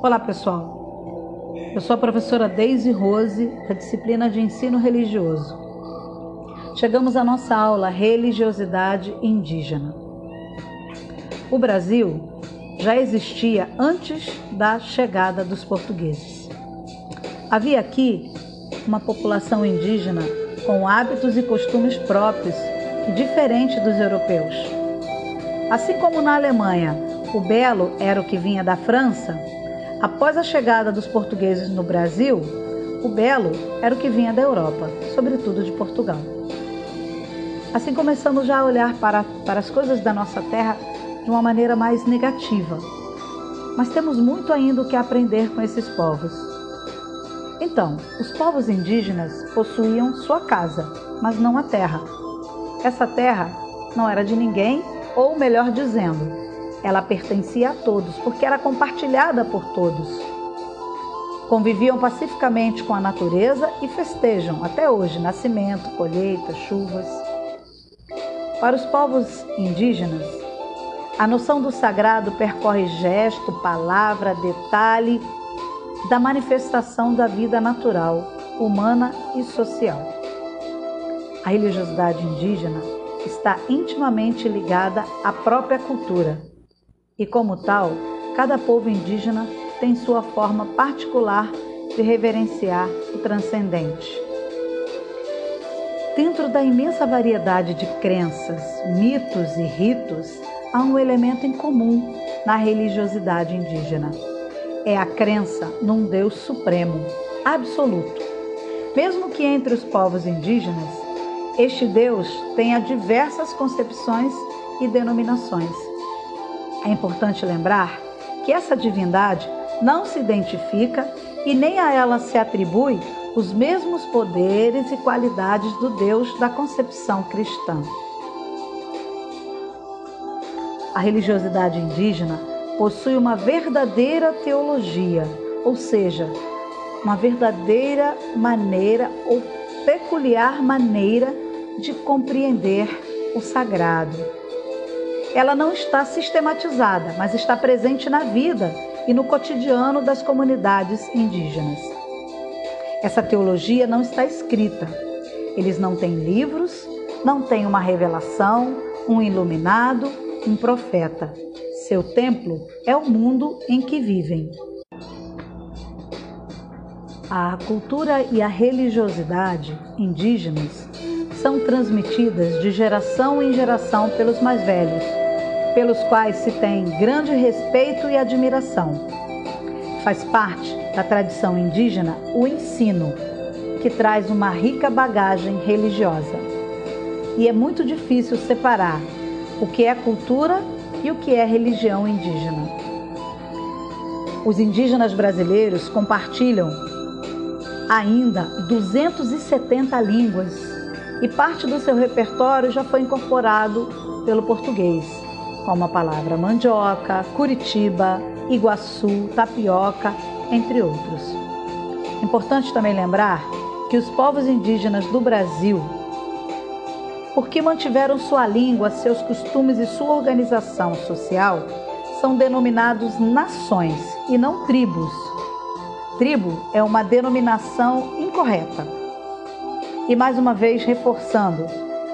Olá, pessoal. Eu sou a professora Deise Rose, da disciplina de Ensino Religioso. Chegamos à nossa aula Religiosidade Indígena. O Brasil já existia antes da chegada dos portugueses. Havia aqui uma população indígena com hábitos e costumes próprios e diferentes dos europeus. Assim como na Alemanha, o belo era o que vinha da França, após a chegada dos portugueses no Brasil, o belo era o que vinha da Europa, sobretudo de Portugal. Assim começamos já a olhar para, para as coisas da nossa terra de uma maneira mais negativa. Mas temos muito ainda o que aprender com esses povos. Então, os povos indígenas possuíam sua casa, mas não a terra. Essa terra não era de ninguém, ou melhor dizendo, ela pertencia a todos, porque era compartilhada por todos. Conviviam pacificamente com a natureza e festejam até hoje nascimento, colheita, chuvas. Para os povos indígenas, a noção do sagrado percorre gesto, palavra, detalhe da manifestação da vida natural, humana e social. A religiosidade indígena está intimamente ligada à própria cultura e, como tal, cada povo indígena tem sua forma particular de reverenciar o transcendente. Dentro da imensa variedade de crenças, mitos e ritos, há um elemento em comum na religiosidade indígena. É a crença num Deus supremo, absoluto. Mesmo que entre os povos indígenas, este Deus tenha diversas concepções e denominações. É importante lembrar que essa divindade não se identifica e nem a ela se atribui os mesmos poderes e qualidades do Deus da concepção cristã. A religiosidade indígena possui uma verdadeira teologia, ou seja, uma verdadeira maneira ou peculiar maneira de compreender o sagrado. Ela não está sistematizada, mas está presente na vida e no cotidiano das comunidades indígenas. Essa teologia não está escrita. Eles não têm livros, não têm uma revelação, um iluminado, um profeta. Seu templo é o mundo em que vivem. A cultura e a religiosidade indígenas são transmitidas de geração em geração pelos mais velhos, pelos quais se tem grande respeito e admiração. Faz parte da tradição indígena o ensino, que traz uma rica bagagem religiosa. E é muito difícil separar o que é cultura e o que é religião indígena. Os indígenas brasileiros compartilham ainda 270 línguas e parte do seu repertório já foi incorporado pelo português, como a palavra mandioca, Curitiba, Iguaçu, tapioca, entre outros. Importante também lembrar que os povos indígenas do Brasil porque mantiveram sua língua, seus costumes e sua organização social, são denominados nações e não tribos. Tribo é uma denominação incorreta. E mais uma vez reforçando,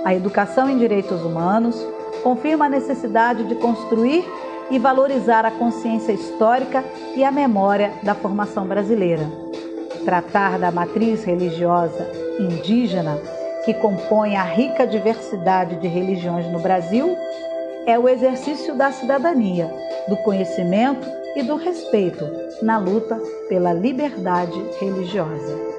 a educação em direitos humanos confirma a necessidade de construir e valorizar a consciência histórica e a memória da formação brasileira. Tratar da matriz religiosa indígena que compõe a rica diversidade de religiões no Brasil, é o exercício da cidadania, do conhecimento e do respeito na luta pela liberdade religiosa.